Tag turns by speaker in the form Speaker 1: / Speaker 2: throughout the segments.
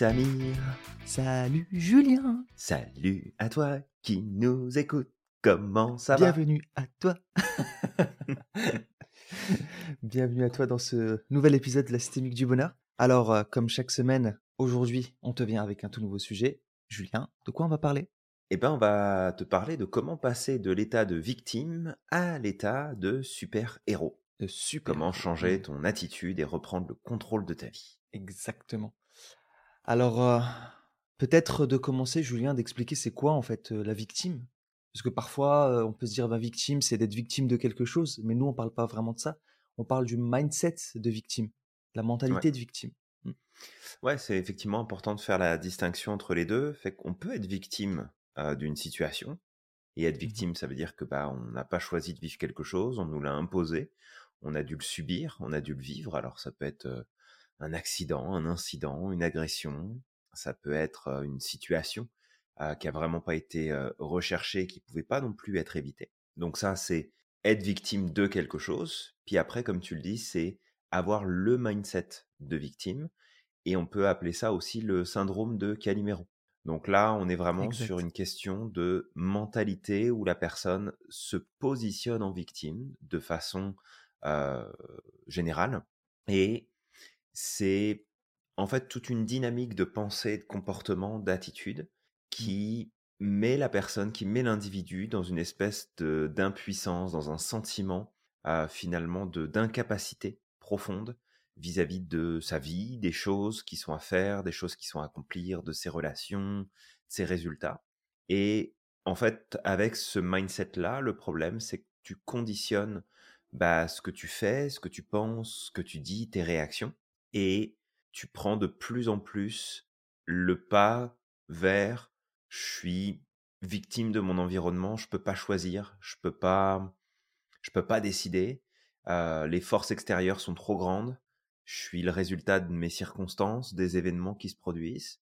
Speaker 1: Samir.
Speaker 2: Salut Julien.
Speaker 1: Salut à toi qui nous écoute. Comment ça va?
Speaker 2: Bienvenue à toi. Bienvenue à toi dans ce nouvel épisode de la Systémique du Bonheur. Alors, euh, comme chaque semaine, aujourd'hui, on te vient avec un tout nouveau sujet. Julien, de quoi on va parler?
Speaker 1: Eh ben, on va te parler de comment passer de l'état de victime à l'état de super-héros.
Speaker 2: De super.
Speaker 1: Comment changer ton attitude et reprendre le contrôle de ta vie.
Speaker 2: Exactement. Alors, euh, peut-être de commencer, Julien, d'expliquer c'est quoi en fait euh, la victime? Parce que parfois, euh, on peut se dire, bah, victime, c'est d'être victime de quelque chose, mais nous, on parle pas vraiment de ça. On parle du mindset de victime, la mentalité de victime. Hmm.
Speaker 1: Ouais, c'est effectivement important de faire la distinction entre les deux. Fait qu'on peut être victime d'une situation, et être
Speaker 2: Mmh
Speaker 1: victime, ça veut dire que bah on n'a pas choisi de vivre quelque chose, on nous l'a imposé, on a dû le subir, on a dû le vivre. Alors ça peut être un accident, un incident, une agression, ça peut être une situation euh, qui a vraiment pas été euh, recherchée, qui pouvait pas non plus être évitée. Donc ça, c'est être victime de quelque chose. Puis après, comme tu le dis, c'est avoir le mindset de victime. Et on peut appeler ça aussi le syndrome de Calimero. Donc là, on est vraiment sur une question de mentalité où la personne se positionne en victime de façon euh, générale. Et c'est en fait toute une dynamique de pensée, de comportement, d'attitude qui met la personne, qui met l'individu dans une espèce d'impuissance, dans un sentiment euh, finalement d'incapacité profonde vis-à-vis de sa vie, des choses qui sont à faire, des choses qui sont à accomplir, de ses relations, de ses résultats. Et en fait, avec ce mindset-là, le problème, c'est que tu conditionnes bah, ce que tu fais, ce que tu penses, ce que tu dis, tes réactions, et tu prends de plus en plus le pas vers je suis victime de mon environnement, je peux pas choisir, je peux peux pas décider. euh, les forces extérieures sont trop grandes. Je suis le résultat de mes circonstances, des événements qui se produisent,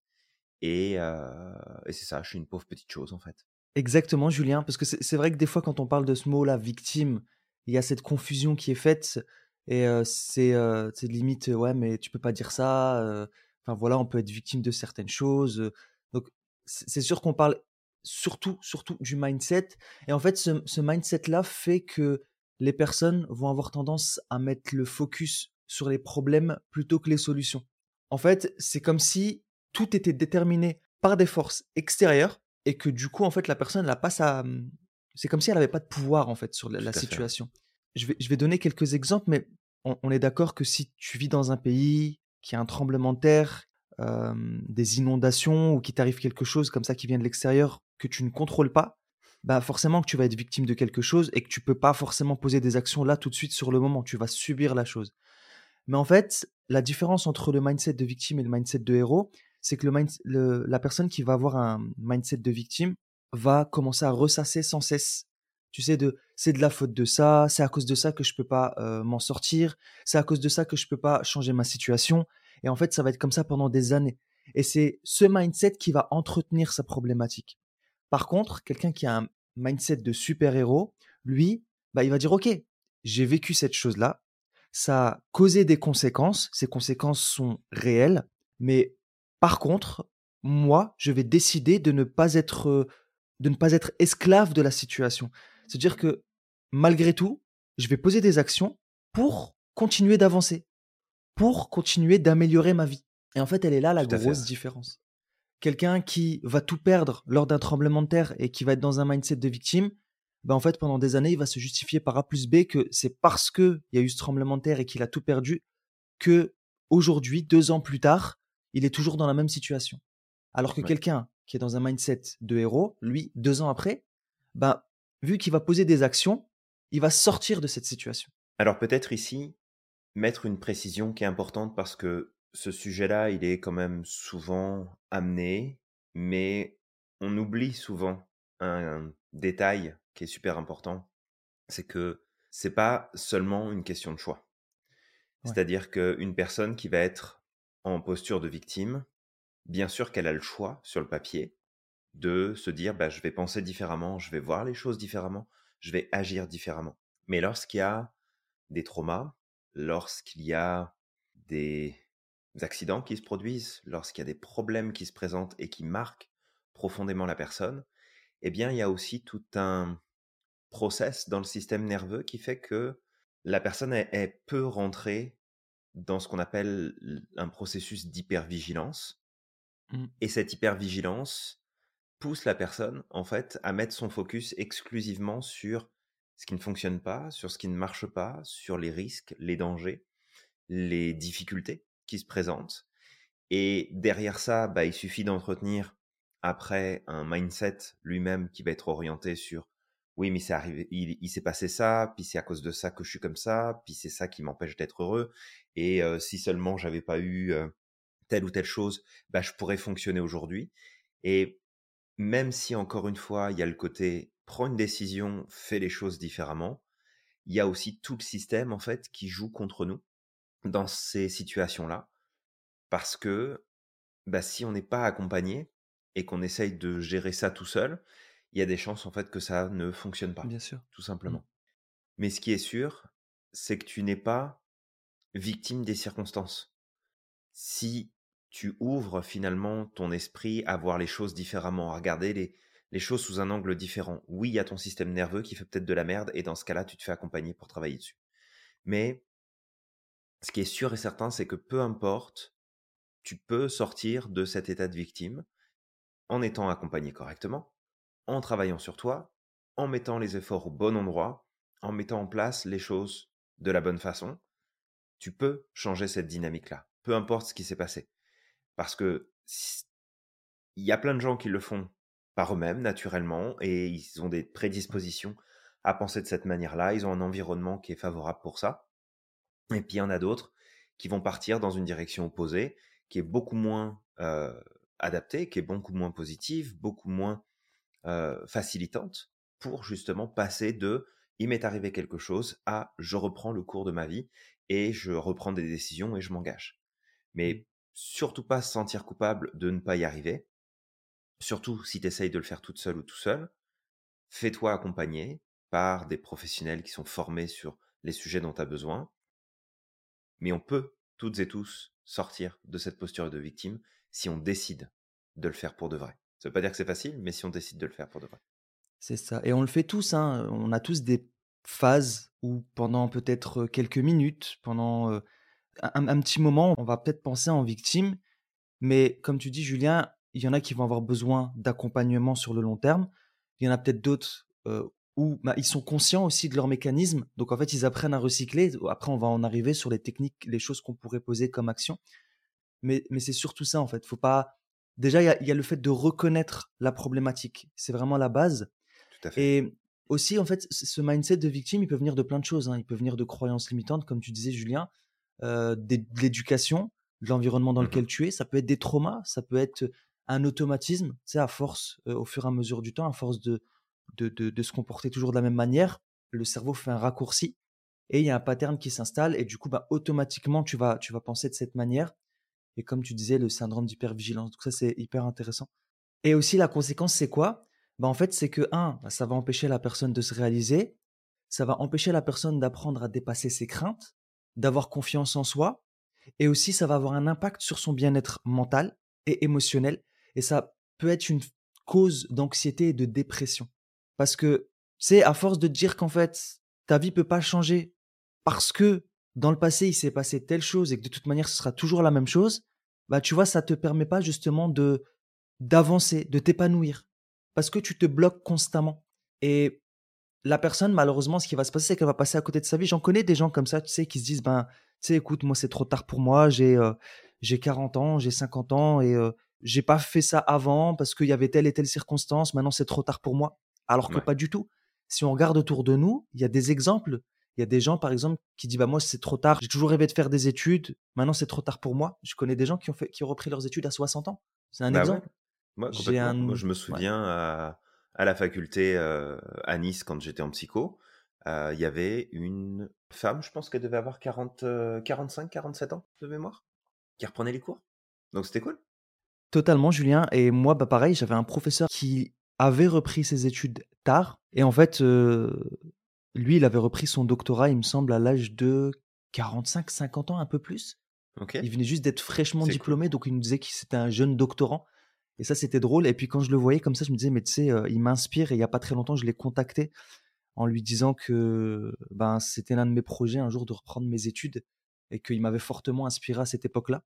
Speaker 1: et, euh, et c'est ça. Je suis une pauvre petite chose en fait.
Speaker 2: Exactement, Julien, parce que c'est c'est vrai que des fois, quand on parle de ce mot-là, victime, il y a cette confusion qui est faite et c'est limite, ouais, mais tu peux pas dire ça. Enfin voilà, on peut être victime de certaines choses. donc c'est sûr qu'on parle surtout, surtout du mindset. Et en fait, ce, ce mindset-là fait que les personnes vont avoir tendance à mettre le focus sur les problèmes plutôt que les solutions. En fait, c'est comme si tout était déterminé par des forces extérieures et que du coup, en fait, la personne n'a pas sa. mmh, C'est comme si elle n'avait pas de pouvoir, en fait, sur la,
Speaker 1: fait.
Speaker 2: Je vais, donner quelques exemples, mais on, est d'accord que si tu vis dans un pays qui a un tremblement de terre, des inondations ou qu'il t'arrive quelque chose comme ça qui vient de l'extérieur que tu ne contrôles pas, bah forcément que tu vas être victime de quelque chose et que tu peux pas forcément poser des actions là tout de suite sur le moment. Tu vas subir la chose. Mais en fait, la différence entre le mindset de victime et le mindset de héros, c'est que le- la personne qui va avoir un mindset de victime va commencer à ressasser sans cesse. Tu sais, de c'est de la faute de ça, c'est à cause de ça que je peux pas euh, m'en sortir, c'est à cause de ça que je peux pas changer ma situation. Et en fait, ça va être comme ça pendant des années. Et c'est ce mindset qui va entretenir sa problématique. Par contre, quelqu'un qui a un mindset de super-héros, lui, bah, il va dire, OK, j'ai vécu cette chose-là, ça a causé des conséquences, ces conséquences sont réelles, mais par contre, moi, je vais décider de ne pas être, euh, de ne pas être esclave de la situation. C'est-à-dire que malgré tout, je vais poser des actions pour continuer d'avancer, pour continuer d'améliorer ma vie. Et en fait, elle est là la
Speaker 1: Tout
Speaker 2: grosse différence. Quelqu'un qui va tout perdre lors d'un tremblement de terre et qui va être dans un mindset de victime, ben en fait, pendant des années, il va se justifier par A plus B que c'est parce qu'il y a eu ce tremblement de terre et qu'il a tout perdu que aujourd'hui, deux ans plus tard, il est toujours dans la même situation. Alors que
Speaker 1: Ouais.
Speaker 2: quelqu'un qui est dans un mindset de héros, lui, deux ans après, ben, vu qu'il va poser des actions, il va sortir de cette situation.
Speaker 1: Alors peut-être ici mettre une précision qui est importante parce que ce sujet-là, il est quand même souvent amené, mais on oublie souvent un détail qui est super important, c'est que c'est pas seulement une question de choix.
Speaker 2: Ouais.
Speaker 1: C'est-à-dire qu'une personne qui va être en posture de victime, bien sûr qu'elle a le choix sur le papier de se dire bah, je vais penser différemment, je vais voir les choses différemment, je vais agir différemment. Mais lorsqu'il y a des traumas, lorsqu'il y a des accidents qui se produisent, lorsqu'il y a des problèmes qui se présentent et qui marquent profondément la personne, eh bien, il y a aussi tout un process dans le système nerveux qui fait que la personne est, peut rentrer dans ce qu'on appelle un processus d'hypervigilance. Mmh. Et cette hypervigilance pousse la personne, en fait, à mettre son focus exclusivement sur ce qui ne fonctionne pas, sur ce qui ne marche pas, sur les risques, les dangers, les difficultés qui se présentent. Et derrière ça, bah, il suffit d'entretenir après un mindset lui-même qui va être orienté sur oui, mais c'est arrivé, il, s'est passé ça, puis c'est à cause de ça que je suis comme ça, puis c'est ça qui m'empêche d'être heureux. Et si seulement j'avais pas eu telle ou telle chose, bah, je pourrais fonctionner aujourd'hui. Et même si encore une fois, il y a le côté prends une décision, fais les choses différemment, il y a aussi tout le système en fait qui joue contre nous dans ces situations-là, parce que bah, si on n'est pas accompagné et qu'on essaye de gérer ça tout seul, il y a des chances en fait que ça ne fonctionne pas.
Speaker 2: Bien sûr.
Speaker 1: Tout mmh. simplement. Mais ce qui est sûr, c'est que tu n'es pas victime des circonstances. Si tu ouvres finalement ton esprit à voir les choses différemment, à regarder les, choses sous un angle différent. Oui, il y a ton système nerveux qui fait peut-être de la merde, et dans ce cas-là, tu te fais accompagner pour travailler dessus. Mais ce qui est sûr et certain, c'est que peu importe, tu peux sortir de cet état de victime en étant accompagné correctement, en travaillant sur toi, en mettant les efforts au bon endroit, en mettant en place les choses de la bonne façon, tu peux changer cette dynamique-là, peu importe ce qui s'est passé. Parce que il y a plein de gens qui le font par eux-mêmes, naturellement, et ils ont des prédispositions à penser de cette manière-là, ils ont un environnement qui est favorable pour ça. Et puis il y en a d'autres qui vont partir dans une direction opposée, qui est beaucoup moins euh, adaptée, qui est beaucoup moins positive, beaucoup moins facilitante pour justement passer de il m'est arrivé quelque chose à je reprends le cours de ma vie et je reprends des décisions et je m'engage. Mais. Surtout pas se sentir coupable de ne pas y arriver. Surtout si tu essayes de le faire toute seule ou tout seul. Fais-toi accompagner par des professionnels qui sont formés sur les sujets dont tu as besoin. Mais on peut toutes et tous sortir de cette posture de victime si on décide de le faire pour de vrai. Ça veut pas dire que c'est facile, mais si on décide de le faire pour de vrai.
Speaker 2: C'est ça. Et on le fait tous. Hein. On a tous des phases où pendant peut-être quelques minutes, pendant un, petit moment, on va peut-être penser en victime. Mais comme tu dis, Julien, il y en a qui vont avoir besoin d'accompagnement sur le long terme. Il y en a peut-être d'autres où bah, ils sont conscients aussi de leur mécanisme. Donc en fait, ils apprennent à recycler. Après, on va en arriver sur les techniques, les choses qu'on pourrait poser comme action. Mais, mais c'est surtout ça, en fait. Faut pas déjà, il y, a le fait de reconnaître la problématique. C'est vraiment la base. Tout à fait. Et aussi, en fait, ce mindset de victime, il peut venir de plein de choses. Hein. Il peut venir de croyances limitantes, comme tu disais, Julien, euh, de l'éducation, de l'environnement dans mmh lequel tu es. Ça peut être des traumas, ça peut être un automatisme. Tu sais, à force, euh, au fur et à mesure du temps, à force de, de, de, se comporter toujours de la même manière, le cerveau fait un raccourci et il y a un pattern qui s'installe et du coup, bah, automatiquement, tu vas, tu vas penser de cette manière et comme tu disais, le syndrome d'hypervigilance. Donc ça, c'est hyper intéressant. Et aussi, la conséquence, c'est quoi? Bah, En fait, c'est que, un, bah, ça va empêcher la personne de se réaliser, ça va empêcher la personne d'apprendre à dépasser ses craintes, d'avoir confiance en soi, et aussi, ça va avoir un impact sur son bien-être mental et émotionnel, et ça peut être une cause d'anxiété et de dépression. Parce que c'est à force de dire qu'en fait, ta vie peut pas changer parce que dans le passé, il s'est passé telle chose et que de toute manière, ce sera toujours la même chose, bah tu vois, ça te permet pas justement de d'avancer, de t'épanouir, parce que tu te bloques constamment. Et la personne, malheureusement, ce qui va se passer, c'est qu'elle va passer à côté de sa vie. J'en connais des gens comme ça, tu sais, qui se disent, ben, tu sais, écoute, moi, c'est trop tard pour moi, j'ai euh, j'ai 40 ans, j'ai 50 ans et euh, j'ai pas fait ça avant parce qu'il y avait telle et telle circonstance, maintenant c'est trop tard pour moi. Alors que pas du tout. Si on regarde autour de nous, il y a des exemples il y a des gens, par exemple, qui disent bah moi c'est trop tard. J'ai toujours rêvé de faire des études. Maintenant c'est trop tard pour moi. Je connais des gens qui ont fait, qui ont repris leurs études à 60 ans. C'est un bah exemple.
Speaker 1: Moi, moi, je me souviens à, à, la faculté euh, à Nice quand j'étais en psycho. Euh, il y avait une femme, je pense qu'elle devait avoir 40, 45, 47 ans de mémoire, qui reprenait les cours. Donc c'était cool.
Speaker 2: Totalement, Julien. Et moi, bah pareil, j'avais un professeur qui avait repris ses études tard. Et en fait, euh, lui, il avait repris son doctorat, il me semble, à l'âge de 45, 50 ans, un peu plus. Il venait juste d'être fraîchement
Speaker 1: cool.
Speaker 2: diplômé, donc il nous disait que c'était un jeune doctorant. Et ça, c'était drôle. Et puis quand je le voyais comme ça, je me disais, mais tu sais, euh, il m'inspire. Et il n'y a pas très longtemps, je l'ai contacté en lui disant que ben, c'était l'un de mes projets un jour de reprendre mes études et qu'il m'avait fortement inspiré à cette époque-là.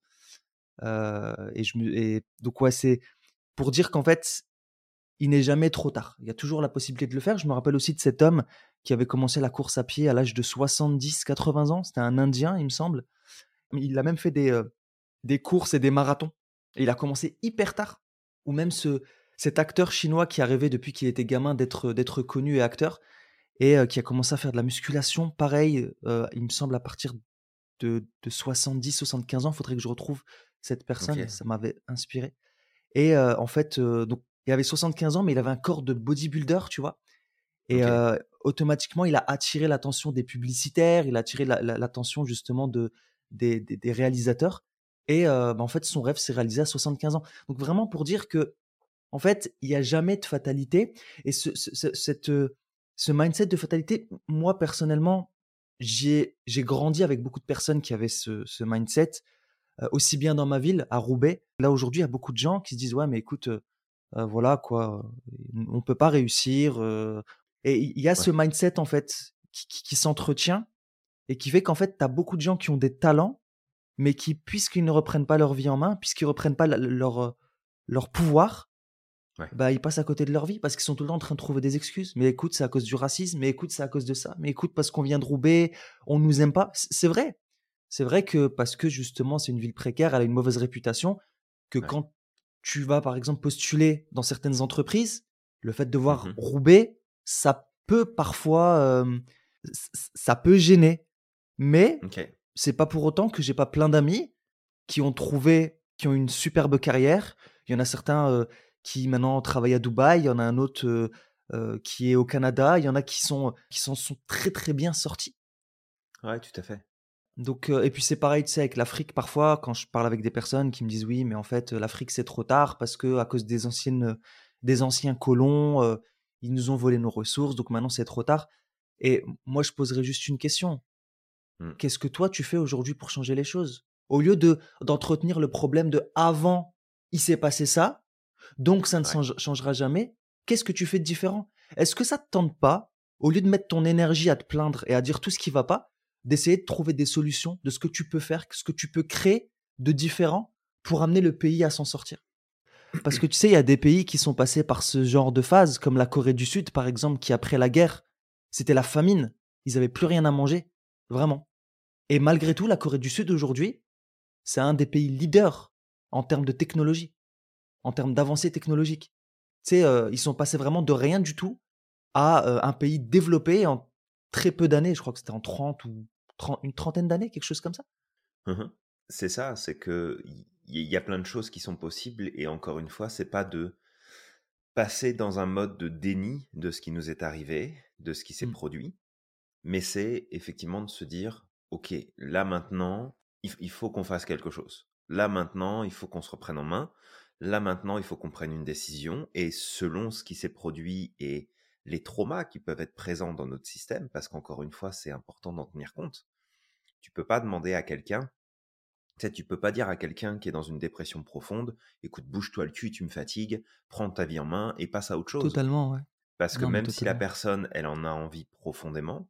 Speaker 2: Euh, et, je me, et donc, ouais, c'est pour dire qu'en fait, il n'est jamais trop tard. Il y a toujours la possibilité de le faire. Je me rappelle aussi de cet homme qui avait commencé la course à pied à l'âge de 70-80 ans. C'était un Indien, il me semble. Il a même fait des, euh, des courses et des marathons. Et il a commencé hyper tard. Ou même ce, cet acteur chinois qui a rêvé depuis qu'il était gamin d'être d'être connu et acteur et euh, qui a commencé à faire de la musculation. Pareil, euh, il me semble à partir de, de 70-75 ans. Il faudrait que je retrouve cette personne. Ça m'avait inspiré. Et euh, en fait, donc, il avait 75 ans, mais il avait un corps de bodybuilder, tu vois. Et automatiquement, il a attiré l'attention des publicitaires, il a attiré la- la- l'attention justement de, des, des- des réalisateurs. Et bah, en fait, son rêve s'est réalisé à 75 ans. Donc vraiment pour dire que, en fait, il n'y a jamais de fatalité. Et ce, ce, ce- cette, ce mindset de fatalité, moi personnellement, j'ai grandi avec beaucoup de personnes qui avaient ce, ce mindset, euh, aussi bien dans ma ville, à Roubaix. Là aujourd'hui, il y a beaucoup de gens qui se disent ouais, mais écoute, euh, voilà quoi, on peut pas réussir. euh. Et il y a ce mindset en fait qui, qui- qui s'entretient et qui fait qu'en fait, tu as beaucoup de gens qui ont des talents, mais qui, puisqu'ils ne reprennent pas leur vie en main, puisqu'ils reprennent pas leur, euh, leur pouvoir,
Speaker 1: Ouais.
Speaker 2: bah, ils passent à côté de leur vie parce qu'ils sont tout le temps en train de trouver des excuses. Mais écoute, c'est à cause du racisme, mais écoute, c'est à cause de ça, mais écoute, parce qu'on vient de Roubaix, on nous aime pas. C'est vrai. C'est vrai que parce que justement, c'est une ville précaire, elle a une mauvaise réputation, que
Speaker 1: Ouais.
Speaker 2: quand tu vas, par exemple, postuler dans certaines entreprises, le fait de voir
Speaker 1: Mhm.
Speaker 2: Roubaix, ça peut parfois, euh, ça peut gêner. Mais. C'est pas pour autant que j'ai pas plein d'amis qui ont trouvé, qui ont une superbe carrière. Il y en a certains euh, qui maintenant travaillent à Dubaï, il y en a un autre euh, euh, qui est au Canada, il y en a qui sont qui s'en sont très très bien sortis.
Speaker 1: Ouais, tout à fait.
Speaker 2: Donc et puis c'est pareil, tu sais, avec l'Afrique parfois quand je parle avec des personnes qui me disent oui, mais en fait l'Afrique c'est trop tard parce que à cause des anciennes des anciens colons, ils nous ont volé nos ressources, donc maintenant c'est trop tard. Et moi je poserais juste une question.
Speaker 1: Mm.
Speaker 2: Qu'est-ce que toi tu fais aujourd'hui pour changer les choses? Au lieu de d'entretenir le problème de avant, il s'est passé ça, donc ça ne
Speaker 1: Ouais.
Speaker 2: changera jamais. Qu'est-ce que tu fais de différent? Est-ce que ça te tente pas, au lieu de mettre ton énergie à te plaindre et à dire tout ce qui va pas, d'essayer de trouver des solutions de ce que tu peux faire, ce que tu peux créer de différent pour amener le pays à s'en sortir? Parce que tu sais, il y a des pays qui sont passés par ce genre de phase, comme la Corée du Sud par exemple, qui après la guerre, c'était la famine, ils avaient plus rien à manger, vraiment. Et malgré tout, la Corée du Sud aujourd'hui, c'est un des pays leaders en termes de technologie, en termes d'avancées technologiques. Tu sais, euh, ils sont passés vraiment de rien du tout à euh, un pays développé en très peu d'années. Je crois que c'était en 30 ou 30 une trentaine d'années, quelque chose comme ça.
Speaker 1: Mhm. C'est ça, c'est que il y, a plein de choses qui sont possibles et encore une fois, c'est pas de passer dans un mode de déni de ce qui nous est arrivé, de ce qui s'est
Speaker 2: Mm.
Speaker 1: produit, mais c'est effectivement de se dire, ok, là maintenant, il, faut qu'on fasse quelque chose. Là maintenant, il faut qu'on se reprenne en main. Là maintenant, il faut qu'on prenne une décision et selon ce qui s'est produit et les traumas qui peuvent être présents dans notre système, parce qu'encore une fois, c'est important d'en tenir compte. Tu peux pas demander à quelqu'un tu sais, tu peux pas dire à quelqu'un qui est dans une dépression profonde, écoute, bouge-toi le cul, tu me fatigues, prends ta vie en main et passe à autre chose.
Speaker 2: Totalement, ouais.
Speaker 1: Parce que
Speaker 2: Non,
Speaker 1: même si la personne, elle en a envie profondément,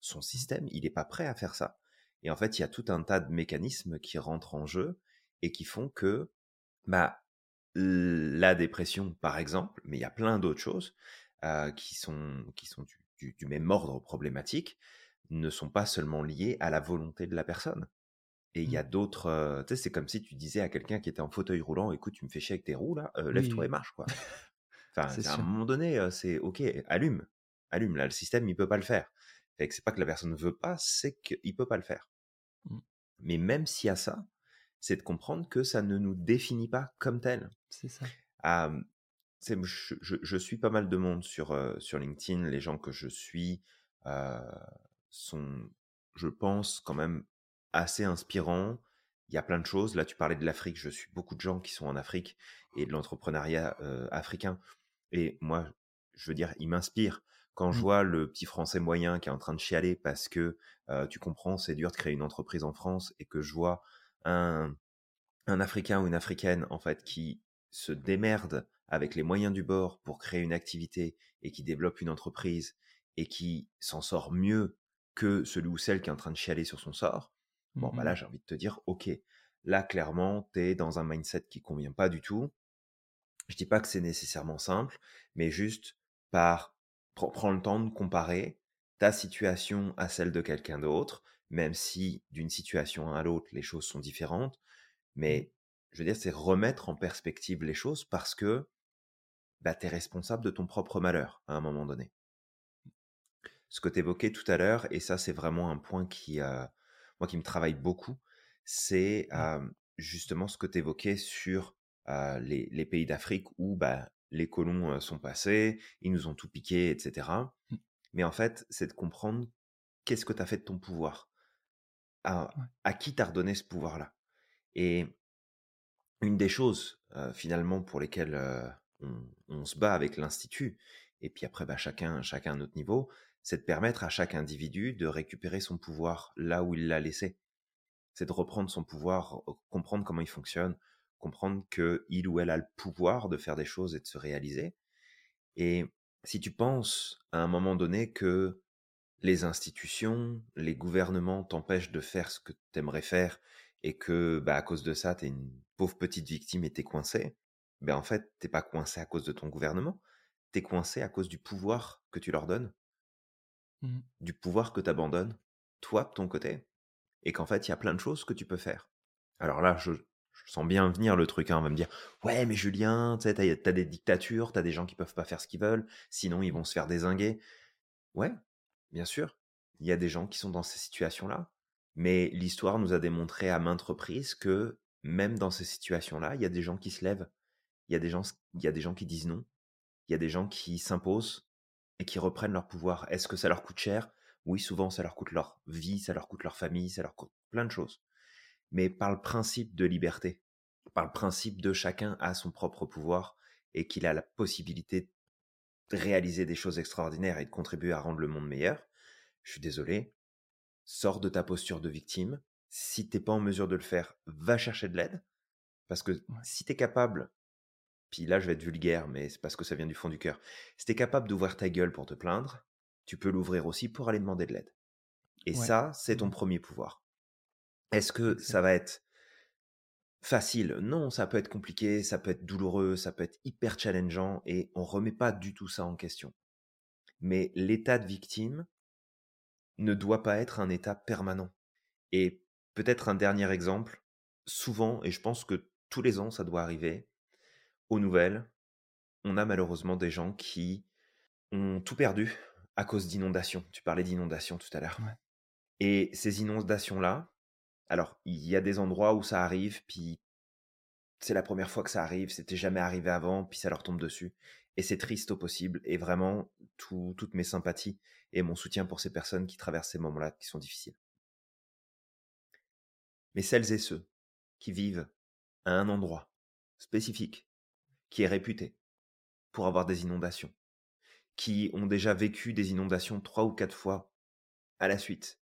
Speaker 1: son système, il n'est pas prêt à faire ça. Et en fait, il y a tout un tas de mécanismes qui rentrent en jeu et qui font que bah, la dépression, par exemple, mais il y a plein d'autres choses euh, qui sont, qui sont du, du- du même ordre problématique, ne sont pas seulement liées à la volonté de la personne. Et il y a
Speaker 2: Mm.
Speaker 1: d'autres. euh, tu sais, c'est comme si tu disais à quelqu'un qui était en fauteuil roulant Écoute, tu me fais chier avec tes roues là, euh,
Speaker 2: Oui,
Speaker 1: lève-toi et marche, quoi. Enfin, à un moment donné, c'est OK, allume. Allume. Là, le système, il peut pas le faire. Fait que c'est pas que la personne ne veut pas, c'est qu'il peut pas le faire.
Speaker 2: Mm.
Speaker 1: Mais même s'il y a ça, c'est de comprendre que ça ne nous définit pas comme tel.
Speaker 2: C'est ça.
Speaker 1: Je, je- je suis pas mal de monde sur, euh, sur LinkedIn. Les gens que je suis euh, sont, je pense, quand même assez inspirants. Il y a plein de choses. Là, tu parlais de l'Afrique. Je suis beaucoup de gens qui sont en Afrique et de l'entrepreneuriat africain. Et moi, je veux dire, ils m'inspirent. Quand je
Speaker 2: Mm.
Speaker 1: vois le petit Français moyen qui est en train de chialer parce que, euh, tu comprends, c'est dur de créer une entreprise en France et que je vois un, un Africain ou une Africaine, en fait, qui se démerde avec les moyens du bord pour créer une activité et qui développe une entreprise et qui s'en sort mieux que celui ou celle qui est en train de chialer sur son sort, bon, bah là,
Speaker 2: Mmh
Speaker 1: j'ai envie de te dire, ok, là, clairement, tu es dans un mindset qui convient pas du tout. Je dis pas que c'est nécessairement simple, mais juste par, prends le temps de comparer ta situation à celle de quelqu'un d'autre, même si d'une situation à l'autre, les choses sont différentes.
Speaker 2: Mmh.
Speaker 1: Mais je veux dire, c'est remettre en perspective les choses parce que bah, tu es responsable de ton propre malheur à un moment donné. Ce que tu évoquais tout à l'heure, et ça c'est vraiment un point qui, euh, moi, qui me travaille beaucoup, c'est
Speaker 2: Ouais.
Speaker 1: euh, justement ce que tu évoquais sur euh, les, les pays d'Afrique où bah, les colons sont passés, ils nous ont tout piqué, etc.
Speaker 2: Mmh.
Speaker 1: Mais en fait, c'est de comprendre qu'est-ce que tu as fait de ton pouvoir, à,
Speaker 2: Ouais.
Speaker 1: à qui t'as redonné ce pouvoir-là? Et une des choses euh, finalement pour lesquelles euh, on, on se bat avec l'institut, et puis après bah, chacun, chacun à notre niveau, c'est de permettre à chaque individu de récupérer son pouvoir là où il l'a laissé. C'est de reprendre son pouvoir, comprendre comment il fonctionne, comprendre que il ou elle a le pouvoir de faire des choses et de se réaliser. Et si tu penses à un moment donné que les institutions, les gouvernements t'empêchent de faire ce que tu aimerais faire et que bah, à cause de ça, tu es une pauvre petite victime et t'es coincé, ben en fait, t'es pas coincé à cause de ton gouvernement, t'es coincé à cause du pouvoir que tu leur donnes,
Speaker 2: Mmh
Speaker 1: du pouvoir que tu abandonnes, toi, de ton côté, et qu'en fait, il y a plein de choses que tu peux faire. Alors là, je, je sens bien venir le truc, hein, on va me dire, ouais, mais Julien, tu sais, t'as, des dictatures, t'as des gens qui peuvent pas faire ce qu'ils veulent, sinon ils vont se faire désinguer. Ouais, bien sûr, il y a des gens qui sont dans ces situations-là, mais l'histoire nous a démontré à maintes reprises que même dans ces situations-là, il y a des gens qui se lèvent, il il y a des gens qui disent non, il y a des gens qui s'imposent et qui reprennent leur pouvoir. Est-ce que ça leur coûte cher? Oui, souvent ça leur coûte leur vie, ça leur coûte leur famille, ça leur coûte plein de choses. Mais par le principe de liberté, par le principe de chacun a son propre pouvoir et qu'il a la possibilité de réaliser des choses extraordinaires et de contribuer à rendre le monde meilleur, je suis désolé, sors de ta posture de victime. Si t'es pas en mesure de le faire, va chercher de l'aide. Parce que si t'es capable, puis là je vais être vulgaire, mais c'est parce que ça vient du fond du cœur, si t'es capable d'ouvrir ta gueule pour te plaindre, tu peux l'ouvrir aussi pour aller demander de l'aide. Et
Speaker 2: Ouais.
Speaker 1: ça, c'est ton
Speaker 2: Mmh.
Speaker 1: premier pouvoir. Est-ce que ça va être facile? Non, ça peut être compliqué, ça peut être douloureux, ça peut être hyper challengeant, et on remet pas du tout ça en question. Mais l'état de victime ne doit pas être un état permanent. Et peut-être un dernier exemple, souvent, et je pense que tous les ans ça doit arriver, aux nouvelles, on a malheureusement des gens qui ont tout perdu à cause d'inondations. Tu parlais d'inondations tout à l'heure.
Speaker 2: Ouais.
Speaker 1: Et ces inondations-là, alors il y a des endroits où ça arrive, puis c'est la première fois que ça arrive, c'était jamais arrivé avant, puis ça leur tombe dessus. Et c'est triste au possible, et vraiment tout- toutes mes sympathies et mon soutien pour ces personnes qui traversent ces moments-là qui sont difficiles. Mais celles et ceux qui vivent à un endroit spécifique, qui est réputé pour avoir des inondations, qui ont déjà vécu des inondations trois ou quatre fois à la suite,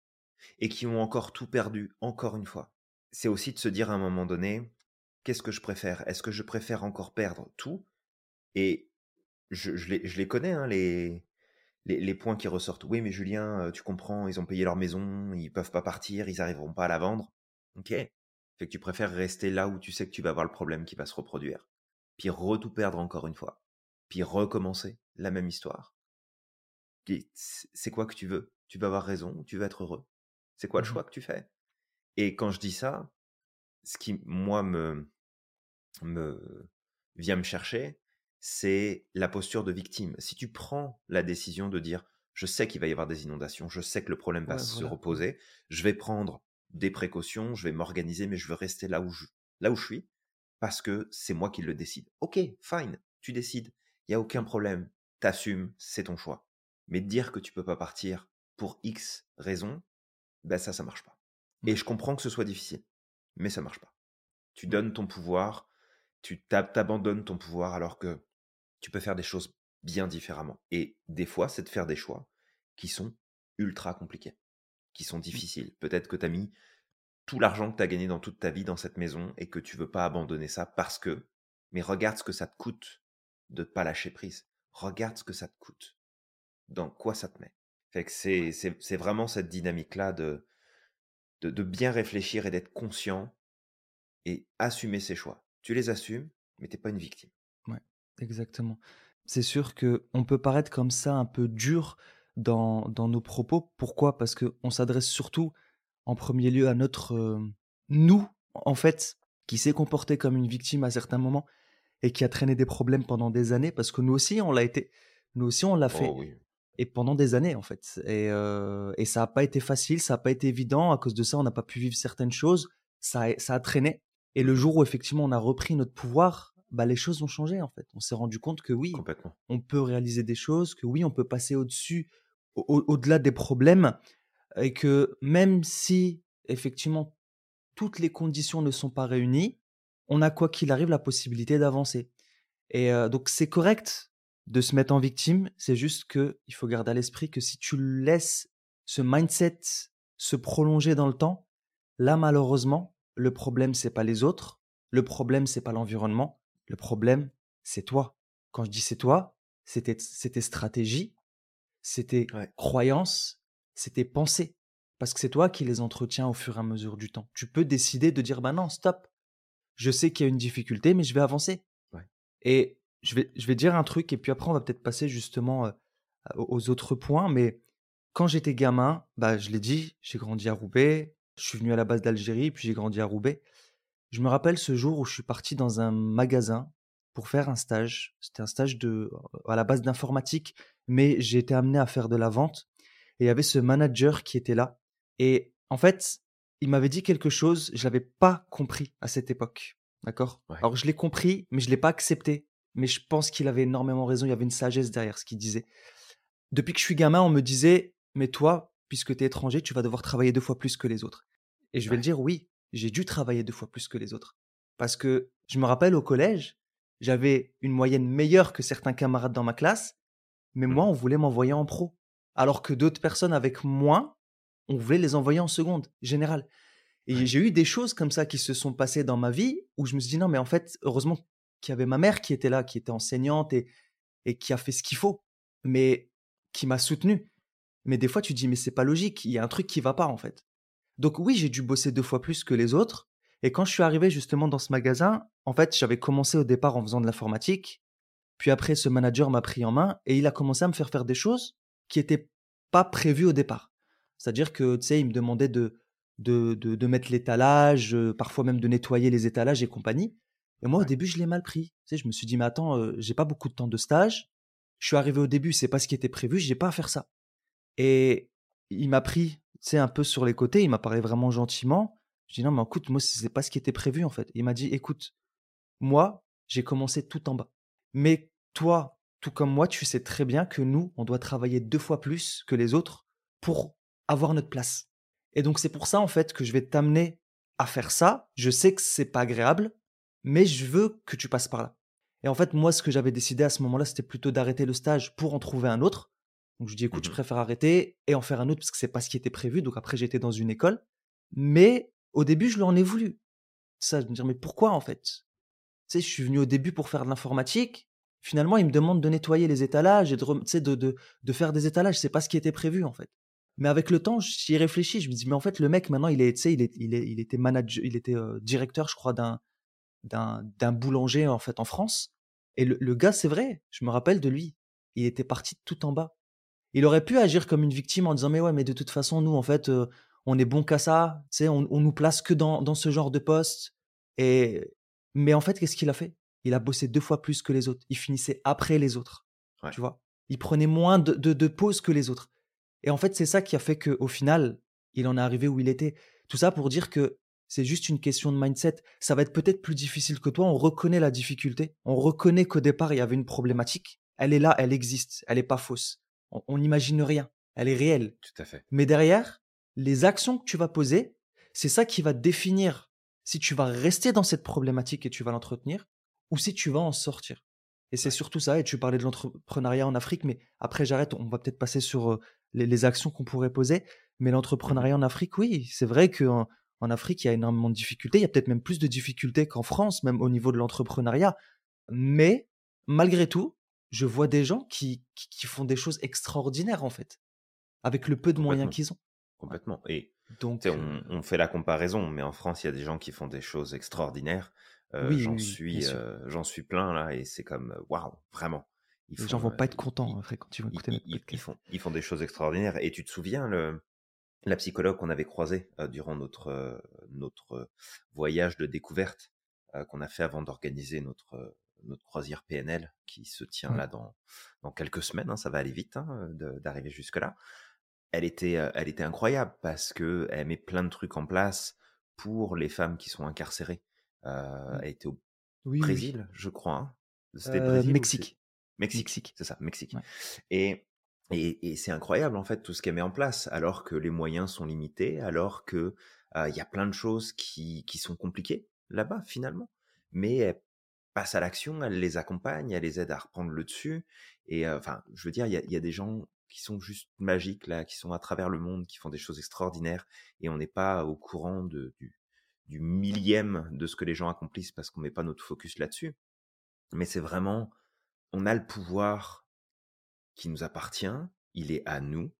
Speaker 1: et qui ont encore tout perdu encore une fois, c'est aussi de se dire à un moment donné, qu'est-ce que je préfère? Est-ce que je préfère encore perdre tout? Et je, les, je les connais, hein, les, les, points qui ressortent. Oui, mais Julien, tu comprends, ils ont payé leur maison, ils peuvent pas partir, ils arriveront pas à la vendre. Ok. Fait que tu préfères rester là où tu sais que tu vas avoir le problème qui va se reproduire. Puis re-tout perdre encore une fois. Puis recommencer la même histoire. C'est quoi que tu veux? Tu veux avoir raison tu veux être heureux C'est quoi le
Speaker 2: Mmh
Speaker 1: choix que tu fais? Et quand je dis ça, ce qui, moi, me, me vient me chercher, c'est la posture de victime. Si tu prends la décision de dire, je sais qu'il va y avoir des inondations, je sais que le problème va
Speaker 2: Ouais,
Speaker 1: se
Speaker 2: voilà.
Speaker 1: reposer, je vais prendre des précautions, je vais m'organiser, mais je veux rester là où je, là où je suis, parce que c'est moi qui le décide. Ok, fine, tu décides, il n'y a aucun problème, t'assumes, c'est ton choix. Mais dire que tu peux pas partir pour X raison, ben ça, ça marche pas. Et
Speaker 2: Ouais.
Speaker 1: je comprends que ce soit difficile, mais ça marche pas. Tu
Speaker 2: Ouais.
Speaker 1: donnes ton pouvoir, tu t'ab- t'abandonnes ton pouvoir alors que tu peux faire des choses bien différemment. Et des fois, c'est de faire des choix qui sont ultra compliqués, qui sont
Speaker 2: Mmh.
Speaker 1: difficiles. Peut-être que tu as mis tout l'argent que tu as gagné dans toute ta vie dans cette maison et que tu veux pas abandonner ça parce que, mais regarde ce que ça te coûte de ne pas lâcher prise. Regarde ce que ça te coûte. Dans quoi ça te met. Fait que c'est, vraiment cette dynamique-là de, de, de bien réfléchir et d'être conscient et assumer ses choix. Tu les assumes, mais t'es pas une victime.
Speaker 2: Ouais, exactement. C'est sûr que on peut paraître comme ça un peu dur dans, dans nos propos. Pourquoi? Parce qu'on s'adresse surtout en premier lieu à notre nous, en fait, qui s'est comporté comme une victime à certains moments et qui a traîné des problèmes pendant des années, parce que nous aussi, on l'a été. Nous aussi, on l'a fait.
Speaker 1: Oh oui.
Speaker 2: Et pendant des années, en fait. Et, et ça n'a pas été facile, ça n'a pas été évident. À cause de ça, on n'a pas pu vivre certaines choses. Ça a, ça a traîné. Et le jour où, effectivement, on a repris notre pouvoir, bah, les choses ont changé, en fait. On s'est rendu compte que oui, on peut réaliser des choses, que oui, on peut passer au-dessus, au-delà des problèmes, et que même si effectivement toutes les conditions ne sont pas réunies, on a quoi qu'il arrive la possibilité d'avancer. Et donc c'est correct de se mettre en victime, c'est juste que il faut garder à l'esprit que si tu laisses ce mindset se prolonger dans le temps, là malheureusement, le problème c'est pas les autres, le problème c'est pas l'environnement, le problème c'est toi. Quand je dis c'est toi, c'était tes stratégies, c'était croyances, c'était pensées. Parce que c'est toi qui les entretiens au fur et à mesure du temps. Tu peux décider de dire, bah non, stop. Je sais qu'il y a une difficulté, mais je vais avancer. Et je vais, je vais dire un truc, et puis après, on va peut-être passer justement aux autres points. Mais quand j'étais gamin, bah, je l'ai dit, j'ai grandi à Roubaix. Je suis venu à la base d'Algérie, puis j'ai grandi à Roubaix. Je me rappelle ce jour où je suis parti dans un magasin pour faire un stage. C'était un stage de, à la base d'informatique, mais j'ai été amené à faire de la vente. Et il y avait ce manager qui était là. Et en fait, il m'avait dit quelque chose, je l'avais pas compris à cette époque. D'accord? Alors je l'ai compris, mais je l'ai pas accepté. Mais je pense qu'il avait énormément raison, il y avait une sagesse derrière ce qu'il disait. Depuis que je suis gamin, on me disait, mais toi, puisque tu es étranger, tu vas devoir travailler deux fois plus que les autres. Et je vais le dire, oui, j'ai dû travailler deux fois plus que les autres. Parce que je me rappelle au collège, j'avais une moyenne meilleure que certains camarades dans ma classe, mais moi, mmh. on voulait m'envoyer en pro. Alors que d'autres personnes avec moins on voulait les envoyer en seconde générale. Et j'ai eu des choses comme ça qui se sont passées dans ma vie où je me suis dit non, mais en fait, heureusement qu'il y avait ma mère qui était là, qui était enseignante et, et qui a fait ce qu'il faut, mais qui m'a soutenu. Mais des fois, tu dis, mais c'est pas logique, il y a un truc qui va pas en fait. Donc oui, j'ai dû bosser deux fois plus que les autres. Et quand je suis arrivé justement dans ce magasin, en fait, j'avais commencé au départ en faisant de l'informatique. Puis après, ce manager m'a pris en main et il a commencé à me faire faire des choses qui n'étaient pas prévues au départ. C'est-à-dire que, tu sais, il me demandait de, de, de, mettre l'étalage, euh, parfois même de nettoyer les étalages et compagnie. Et moi, au début, je l'ai mal pris. Tu sais, je me suis dit, mais attends, euh, j'ai pas beaucoup de temps de stage. Je suis arrivé au début, c'est pas ce qui était prévu, j'ai pas à faire ça. Et il m'a pris, tu sais, un peu sur les côtés, il m'a parlé vraiment gentiment. Je dis, non, mais écoute, moi, c'est pas ce qui était prévu, en fait. Il m'a dit, écoute, moi, j'ai commencé tout en bas. Mais toi, tout comme moi, tu sais très bien que nous, on doit travailler deux fois plus que les autres pour avoir notre place. Et donc c'est pour ça en fait que je vais t'amener à faire ça. Je sais que c'est pas agréable, mais je veux que tu passes par là. Et en fait, moi, ce que j'avais décidé à ce moment-là, c'était plutôt d'arrêter le stage pour en trouver un autre. Donc je dis écoute, je mmh préfère arrêter et en faire un autre parce que c'est pas ce qui était prévu. Donc après, j'étais dans une école. Mais au début, je lui en ai voulu. Ça, je me dire mais pourquoi en fait? Tu sais, je suis venu au début pour faire de l'informatique. Finalement, il me demande de nettoyer les étalages et de, de, de, de faire des étalages. C'est pas ce qui était prévu en fait. Mais avec le temps, j'y ai réfléchi. Je me dis, mais en fait, le mec, maintenant, il est, il est, il, est, il était manager, il était euh, directeur, je crois, d'un, d'un, boulanger, en fait, en France. Et le, gars, c'est vrai, je me rappelle de lui. Il était parti tout en bas. Il aurait pu agir comme une victime en disant, mais ouais, mais de toute façon, nous, en fait, euh, on est bon qu'à ça. Tu sais, on, on, nous place que dans, dans ce genre de poste. Et, mais en fait, qu'est-ce qu'il a fait? Il a bossé deux fois plus que les autres. Il finissait après les autres. Tu vois? Il prenait moins de, de, de pauses que les autres. Et en fait, c'est ça qui a fait qu'au final, il en est arrivé où il était. Tout ça pour dire que c'est juste une question de mindset. Ça va être peut-être plus difficile que toi. On reconnaît la difficulté. On reconnaît qu'au départ, il y avait une problématique. Elle est là, elle existe. Elle n'est pas fausse. On n'imagine rien. Elle est réelle.
Speaker 1: Tout à fait.
Speaker 2: Mais derrière, les actions que tu vas poser, c'est ça qui va définir si tu vas rester dans cette problématique et tu vas l'entretenir ou si tu vas en sortir. Et c'est surtout ça. Et tu parlais de l'entrepreneuriat en Afrique, mais après, j'arrête. On va peut-être passer sur les, actions qu'on pourrait poser. Mais l'entrepreneuriat en Afrique, oui, c'est vrai qu'on En Afrique, il y a énormément de difficultés. Il y a peut-être même plus de difficultés qu'en France, même au niveau de l'entrepreneuriat. Mais malgré tout, je vois des gens qui, qui, font des choses extraordinaires, en fait, avec le peu de moyens qu'ils ont.
Speaker 1: Complètement. Et donc, on, on, fait la comparaison, mais en France, il y a des gens qui font des choses extraordinaires. oui, j'en suis, j'en suis plein là, et c'est comme waouh, vraiment.
Speaker 2: Ils Les gens vont pas être contents après quand tu vas écouter
Speaker 1: ils, ils, font, ils font des choses extraordinaires. Et tu te souviens le, la psychologue qu'on avait croisée durant notre, notre voyage de découverte qu'on a fait avant d'organiser notre, notre croisière PNL qui se tient là dans, dans quelques semaines, hein, ça va aller vite hein, d'arriver jusque-là. Elle était, elle était incroyable parce qu'elle met plein de trucs en place pour les femmes qui sont incarcérées. Euh, elle était au Brésil, je crois. Hein.
Speaker 2: C'était Brésil
Speaker 1: Mexique. Mexique, c'est ça, Mexique. Et et, c'est incroyable en fait tout ce qu'elle met en place, alors que les moyens sont limités, alors que il y a plein de choses qui, qui sont compliquées là-bas finalement. Mais elle passe à l'action, elle les accompagne, elle les aide à reprendre le dessus. Et enfin, je veux dire, il y a, des gens qui sont juste magiques là, qui sont à travers le monde, qui font des choses extraordinaires, et on n'est pas au courant de, du, du millième de ce que les gens accomplissent parce qu'on met pas notre focus là-dessus. Mais c'est vraiment, on a le pouvoir qui nous appartient, il est à nous.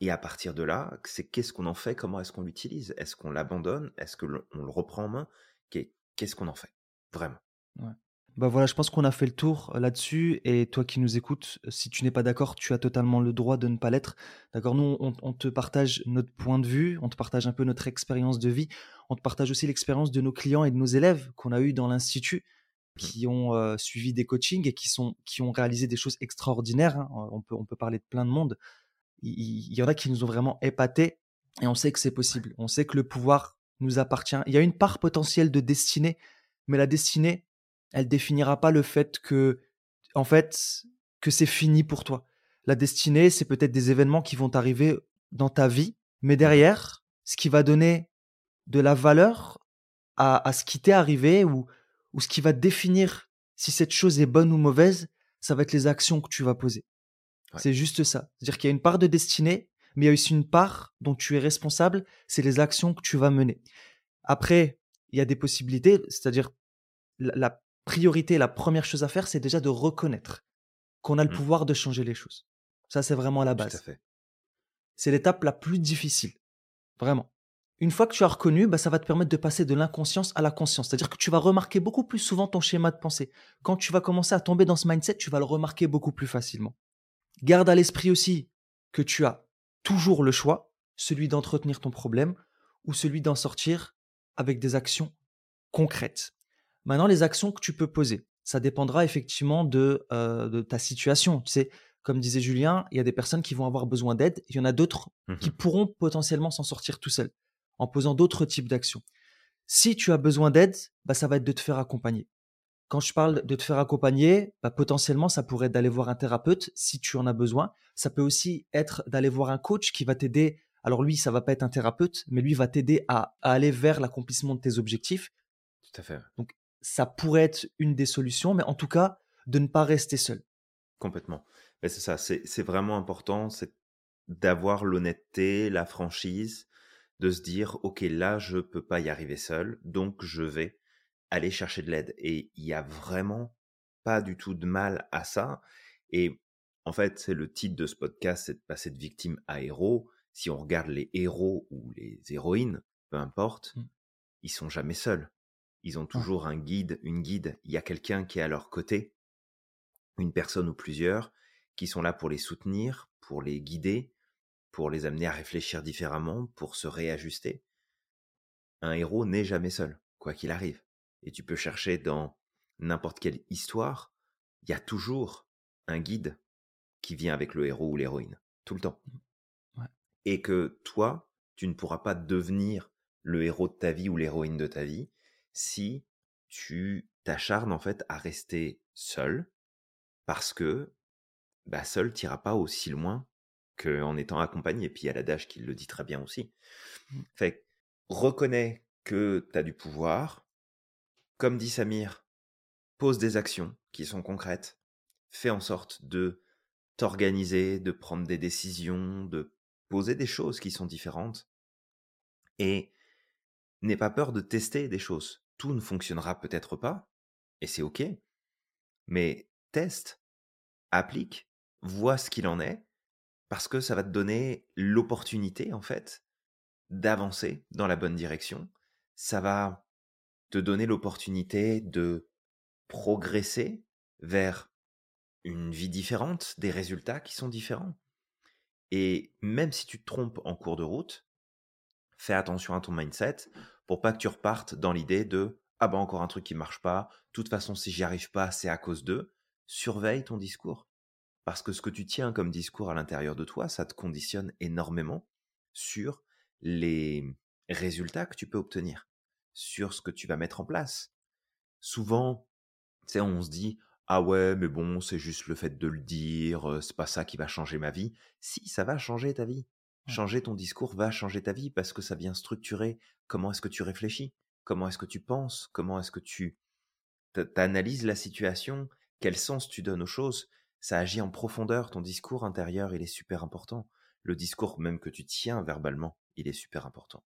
Speaker 1: Et à partir de là, c'est qu'est-ce qu'on en fait, comment est-ce qu'on l'utilise? Est-ce qu'on l'abandonne? Est-ce qu'on le, reprend en main? Qu'est-ce qu'on en fait? Vraiment.
Speaker 2: Bah voilà, je pense qu'on a fait le tour euh, là-dessus. Et toi qui nous écoutes, euh, si tu n'es pas d'accord, tu as totalement le droit de ne pas l'être. D'accord Nous, on, te partage notre point de vue, on te partage un peu notre expérience de vie, on te partage aussi l'expérience de nos clients et de nos élèves qu'on a eu dans l'Institut. Qui ont suivi des coachings et qui, sont, qui ont réalisé des choses extraordinaires. Hein. On, peut, on peut parler de plein de monde. Il, y en a qui nous ont vraiment épatés et on sait que c'est possible. On sait que le pouvoir nous appartient. Il y a une part potentielle de destinée, mais la destinée, elle définira pas le fait que, en fait, que c'est fini pour toi. La destinée, c'est peut-être des événements qui vont arriver dans ta vie, mais mmh. derrière, ce qui va donner de la valeur à, à ce qui t'est arrivé ou, ou ce qui va définir si cette chose est bonne ou mauvaise, ça va être les actions que tu vas poser. C'est juste ça. C'est-à-dire qu'il y a une part de destinée, mais il y a aussi une part dont tu es responsable, c'est les actions que tu vas mener. Après, il y a des possibilités, c'est-à-dire la, priorité, la première chose à faire, c'est déjà de reconnaître qu'on a le mmh. pouvoir de changer les choses. Ça, c'est vraiment la base. C'est l'étape la plus difficile. Vraiment. Une fois que tu as reconnu, bah, ça va te permettre de passer de l'inconscience à la conscience. C'est-à-dire que tu vas remarquer beaucoup plus souvent ton schéma de pensée. Quand tu vas commencer à tomber dans ce mindset, tu vas le remarquer beaucoup plus facilement. Garde à l'esprit aussi que tu as toujours le choix, celui d'entretenir ton problème ou celui d'en sortir avec des actions concrètes. Maintenant, les actions que tu peux poser, ça dépendra effectivement de, euh, ta situation. Tu sais, comme disait Julien, il y a des personnes qui vont avoir besoin d'aide, il y en a d'autres mmh qui pourront potentiellement s'en sortir tout seuls en posant d'autres types d'actions. Si tu as besoin d'aide, bah, ça va être de te faire accompagner. Quand je parle de te faire accompagner, bah, potentiellement, ça pourrait être d'aller voir un thérapeute si tu en as besoin. Ça peut aussi être d'aller voir un coach qui va t'aider. Alors lui, ça va pas être un thérapeute, mais lui va t'aider à, aller vers l'accomplissement de tes objectifs.
Speaker 1: Tout à fait.
Speaker 2: Donc, ça pourrait être une des solutions, mais en tout cas, de ne pas rester seul.
Speaker 1: Complètement. c'est ça, c'est vraiment important, c'est d'avoir l'honnêteté, la franchise, de se dire, OK, là, je peux pas y arriver seul, donc je vais aller chercher de l'aide. Et il y a vraiment pas du tout de mal à ça. Et en fait, c'est le titre de ce podcast, c'est de passer de victime à héros. Si on regarde les héros ou les héroïnes, peu importe, mmh. ils sont jamais seuls. Ils ont toujours un guide, une guide. Il y a quelqu'un qui est à leur côté, une personne ou plusieurs, qui sont là pour les soutenir, pour les guider, pour les amener à réfléchir différemment, pour se réajuster. Un héros n'est jamais seul, quoi qu'il arrive. Et tu peux chercher dans n'importe quelle histoire, il y a toujours un guide qui vient avec le héros ou l'héroïne, tout le temps. Et que toi, tu ne pourras pas devenir le héros de ta vie ou l'héroïne de ta vie si tu t'acharnes en fait à rester seul, parce que bah, seul, tu n'iras pas aussi loin qu'en étant accompagné. Et puis il y a l'adage qui le dit très bien aussi. Mmh. Fait reconnais que tu as du pouvoir. Comme dit Samir, pose des actions qui sont concrètes. Fais en sorte de t'organiser, de prendre des décisions, de poser des choses qui sont différentes. Et n'aie pas peur de tester des choses. Tout ne fonctionnera peut-être pas, et c'est OK, mais teste, applique, vois ce qu'il en est, parce que ça va te donner l'opportunité, en fait, d'avancer dans la bonne direction. Ça va te donner l'opportunité de progresser vers une vie différente, des résultats qui sont différents. Et même si tu te trompes en cours de route, fais attention à ton mindset pour pas que tu repartes dans l'idée de ah bah encore un truc qui marche pas, de toute façon si j'y arrive pas, c'est à cause d'eux. Surveille ton discours parce que ce que tu tiens comme discours à l'intérieur de toi, ça te conditionne énormément sur les résultats que tu peux obtenir, sur ce que tu vas mettre en place. Souvent, tu sais, on se dit ah ouais, mais bon, c'est juste le fait de le dire, c'est pas ça qui va changer ma vie. Si, ça va changer ta vie. Changer ton discours va changer ta vie parce que ça vient structurer comment est-ce que tu réfléchis, comment est-ce que tu penses, comment est-ce que tu analyses la situation, quel sens tu donnes aux choses ça agit en profondeur. Ton discours intérieur, il est super important. Le discours même que tu tiens verbalement, il est super important.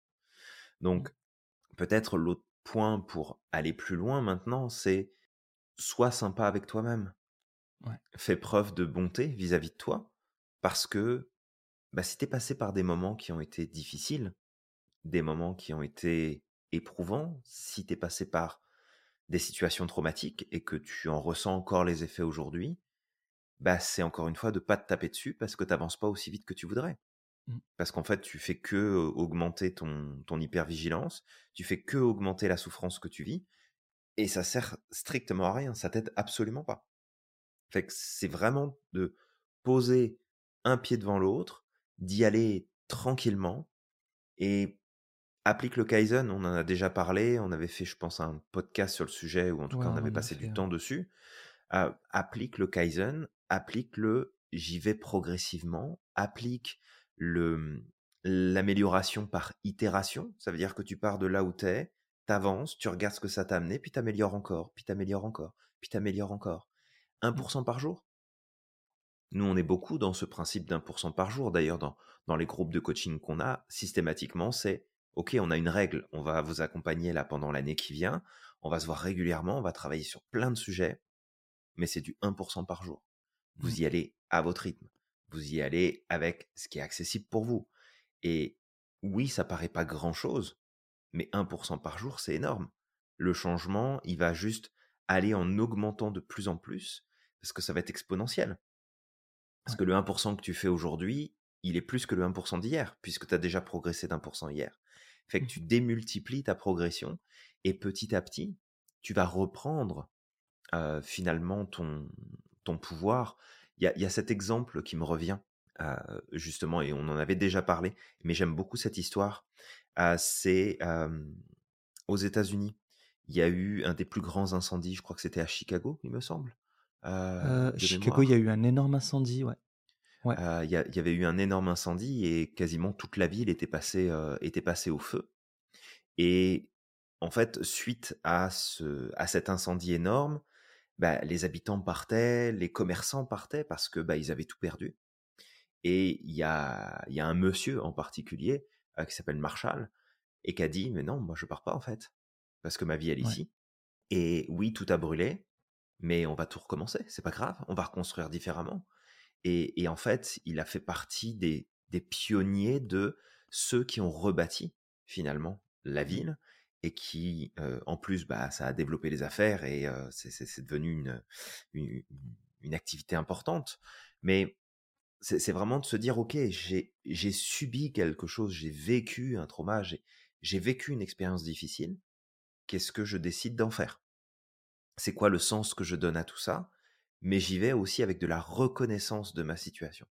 Speaker 1: Donc, peut-être l'autre point pour aller plus loin maintenant, c'est sois sympa avec toi-même. Fais preuve de bonté vis-à-vis de toi, parce que bah, si tu es passé par des moments qui ont été difficiles, des moments qui ont été éprouvants, si tu es passé par des situations traumatiques et que tu en ressens encore les effets aujourd'hui, bah, c'est encore une fois de pas te taper dessus parce que tu n'avances pas aussi vite que tu voudrais. Mmh. Parce qu'en fait, tu fais que augmenter ton, ton hypervigilance, tu fais que augmenter la souffrance que tu vis, et ça sert strictement à rien, ça t'aide absolument pas. Fait que c'est vraiment de poser un pied devant l'autre, d'y aller tranquillement, et applique le Kaizen, on en a déjà parlé, on avait fait, je pense, un podcast sur le sujet, ou en tout cas, on avait passé du temps dessus. applique le Kaizen, applique le j'y vais progressivement, applique le mmh, l'amélioration par itération. Ça veut dire que tu pars de là où tu es, tu avances, tu regardes ce que ça t'a amené, puis tu améliores encore, puis tu améliores encore, puis tu améliores encore. 1% mmh. par jour? Nous, on est beaucoup dans ce principe d'un pour cent par jour. D'ailleurs, dans, dans les groupes de coaching qu'on a, systématiquement, c'est OK, on a une règle, on va vous accompagner là pendant l'année qui vient, on va se voir régulièrement, on va travailler sur plein de sujets, mais c'est du 1% par jour. Vous mmh. y allez à votre rythme. Vous y allez avec ce qui est accessible pour vous. Et oui, ça paraît pas grand-chose, mais 1% par jour, c'est énorme. Le changement, il va juste aller en augmentant de plus en plus, parce que ça va être exponentiel. Parce que le 1% que tu fais aujourd'hui, il est plus que le 1% d'hier, puisque tu as déjà progressé d'un pour cent hier. Fait que mmh. tu démultiplies ta progression, et petit à petit, tu vas reprendre finalement ton, ton pouvoir. Il y a, cet exemple qui me revient, justement, et on en avait déjà parlé, mais j'aime beaucoup cette histoire. c'est aux États-Unis. Il y a eu un des plus grands incendies, je crois que c'était à Chicago, il me semble.
Speaker 2: Chicago, il y a eu un énorme incendie, ouais.
Speaker 1: il, y avait eu un énorme incendie et quasiment toute la ville était passée, était passée au feu. Et en fait, suite à, ce, à cet incendie énorme, bah, les habitants partaient, les commerçants partaient parce que bah, ils avaient tout perdu. Et il y a, y a un monsieur en particulier euh, qui s'appelle Marshall et qui a dit mais non moi je pars pas en fait parce que ma vie elle est ici. Et oui tout a brûlé mais on va tout recommencer c'est pas grave on va reconstruire différemment. Et, et, en fait il a fait partie des, des pionniers de ceux qui ont rebâti finalement la mmh. ville et qui, en plus, bah, ça a développé les affaires et c'est devenu une, une, activité importante. Mais c'est vraiment de se dire, OK, j'ai subi quelque chose, j'ai vécu un trauma, j'ai vécu une expérience difficile, qu'est-ce que je décide d'en faire? C'est quoi le sens que je donne à tout ça? Mais j'y vais aussi avec de la reconnaissance de ma situation.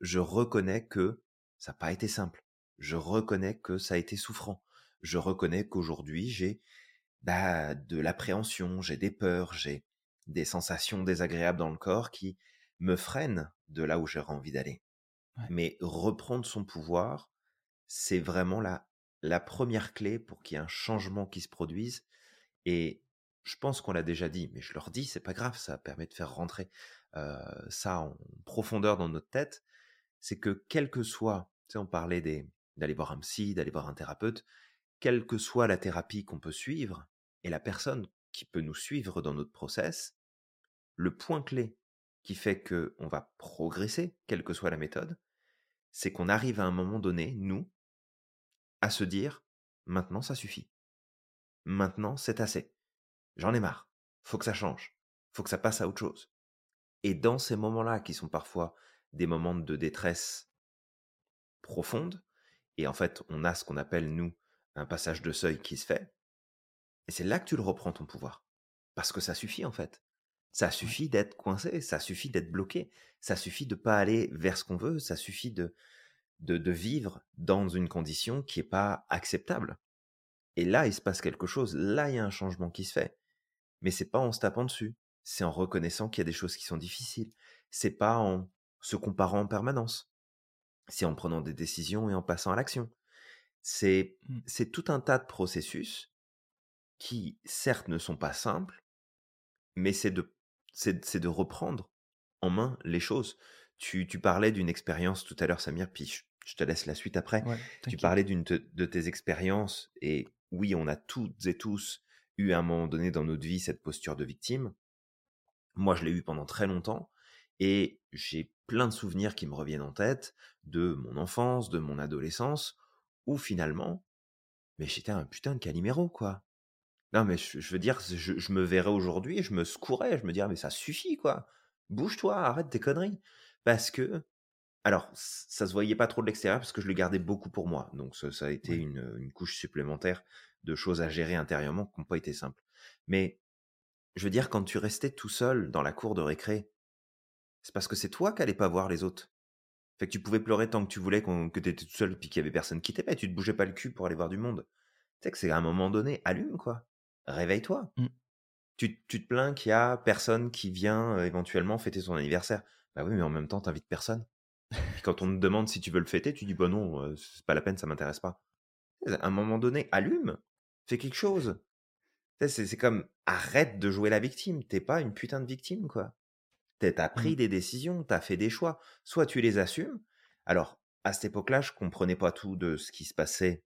Speaker 1: Je reconnais que ça n'a pas été simple. Je reconnais que ça a été souffrant je reconnais qu'aujourd'hui, j'ai bah, de l'appréhension, j'ai des peurs, j'ai des sensations désagréables dans le corps qui me freinent de là où j'aurais envie d'aller. Mais reprendre son pouvoir, c'est vraiment la, la première clé pour qu'il y ait un changement qui se produise. Et je pense qu'on l'a déjà dit, mais je leur dis, c'est pas grave, ça permet de faire rentrer ça en profondeur dans notre tête. C'est que quel que soit, tu sais, on parlait d'aller voir un psy, d'aller voir un thérapeute, quelle que soit la thérapie qu'on peut suivre et la personne qui peut nous suivre dans notre process, le point clé qui fait que on va progresser, quelle que soit la méthode, c'est qu'on arrive à un moment donné, nous, à se dire maintenant ça suffit. Maintenant c'est assez. J'en ai marre. Faut que ça change. Faut que ça passe à autre chose. Et dans ces moments-là, qui sont parfois des moments de détresse profonde, et en fait, on a ce qu'on appelle, nous, un passage de seuil qui se fait, et c'est là que tu le reprends ton pouvoir. Parce que ça suffit, en fait. Ça suffit d'être coincé, ça suffit d'être bloqué, ça suffit de pas aller vers ce qu'on veut, ça suffit de, de, de vivre dans une condition qui n'est pas acceptable. Et là, il se passe quelque chose, là, il y a un changement qui se fait. Mais c'est pas en se tapant dessus, c'est en reconnaissant qu'il y a des choses qui sont difficiles. C'est pas en se comparant en permanence. C'est en prenant des décisions et en passant à l'action. C'est,
Speaker 2: Mmh.
Speaker 1: c'est tout un tas de processus qui, certes, ne sont pas simples, mais c'est de, c'est, c'est de reprendre en main les choses. Tu, tu parlais d'une expérience tout à l'heure, Samir, puis je, je te laisse la suite après.
Speaker 2: Ouais,
Speaker 1: Tu parlais d'une te- de tes expériences, et oui, on a toutes et tous eu à un moment donné dans notre vie cette posture de victime. Moi, je l'ai eu pendant très longtemps, et j'ai plein de souvenirs qui me reviennent en tête de mon enfance, de mon adolescence, où finalement, mais j'étais un putain de caliméro, quoi. Non, mais je, je veux dire, je, je me verrais aujourd'hui je me secourais, je me dirais, mais ça suffit, quoi. Bouge-toi, arrête tes conneries. Parce que, alors, ça se voyait pas trop de l'extérieur parce que je le gardais beaucoup pour moi. Donc, ça, ça a été
Speaker 2: Ouais.
Speaker 1: une, une couche supplémentaire de choses à gérer intérieurement qui n'ont pas été simples. Mais, je veux dire, quand tu restais tout seul dans la cour de récré, c'est parce que c'est toi qui allais pas voir les autres. Fait que tu pouvais pleurer tant que tu voulais qu'on- que tu étais tout seul puis qu'il y avait personne qui t'aimait. Tu te bougeais pas le cul pour aller voir du monde. Tu sais que c'est à un moment donné, allume quoi. Réveille-toi.
Speaker 2: Mmh.
Speaker 1: Tu, tu te plains qu'il y a personne qui vient euh, éventuellement fêter ton anniversaire. Bah oui, mais en même temps, t'invites personne. Puis quand on te demande si tu veux le fêter, tu dis bah non, euh, c'est pas la peine, ça m'intéresse pas. À un moment donné, allume. Fais quelque chose. C'est comme arrête de jouer la victime. T'es pas une putain de victime quoi. T'as pris
Speaker 2: Mmh.
Speaker 1: des décisions, t'as fait des choix. Soit tu les assumes. Alors, à cette époque-là, je comprenais pas tout de ce qui se passait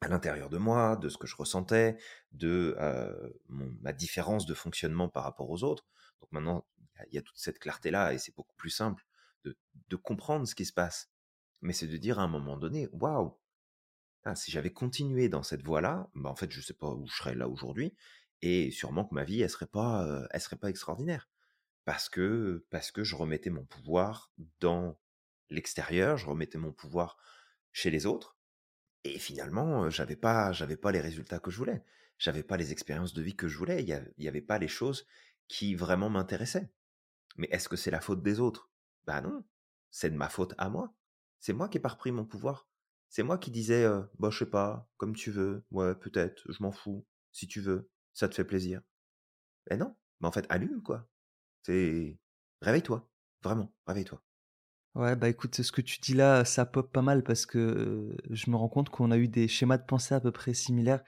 Speaker 1: à l'intérieur de moi, de ce que je ressentais, de euh, mon- ma différence de fonctionnement par rapport aux autres. Donc maintenant, il y a- il y, a toute cette clarté-là et c'est beaucoup plus simple de, de comprendre ce qui se passe. Mais c'est de dire à un moment donné, waouh, putain, si j'avais continué dans cette voie-là, bah en fait, je sais pas où je serais là aujourd'hui et sûrement que ma vie, elle serait pas, euh, elle serait pas extraordinaire parce que je remettais mon pouvoir dans l'extérieur, je remettais mon pouvoir chez les autres et finalement, j'avais pas j'avais pas les résultats que je voulais. J'avais pas les expériences de vie que je voulais, il y a il y avait pas les choses qui vraiment m'intéressaient. Mais est-ce que c'est la faute des autres? Bah non, c'est de ma faute à moi. C'est moi qui ai pas repris mon pouvoir. C'est moi qui disais, heu: «Bah, je sais pas, comme tu veux, ouais, peut-être, je m'en fous, si tu veux, ça te fait plaisir». Eh non, mais en fait, allume quoi. C'est réveille-toi, vraiment, réveille-toi.
Speaker 2: Ouais, bah écoute, ce que tu dis là, ça pop pas mal parce que je me rends compte qu'on a eu des schémas de pensée à peu près similaires.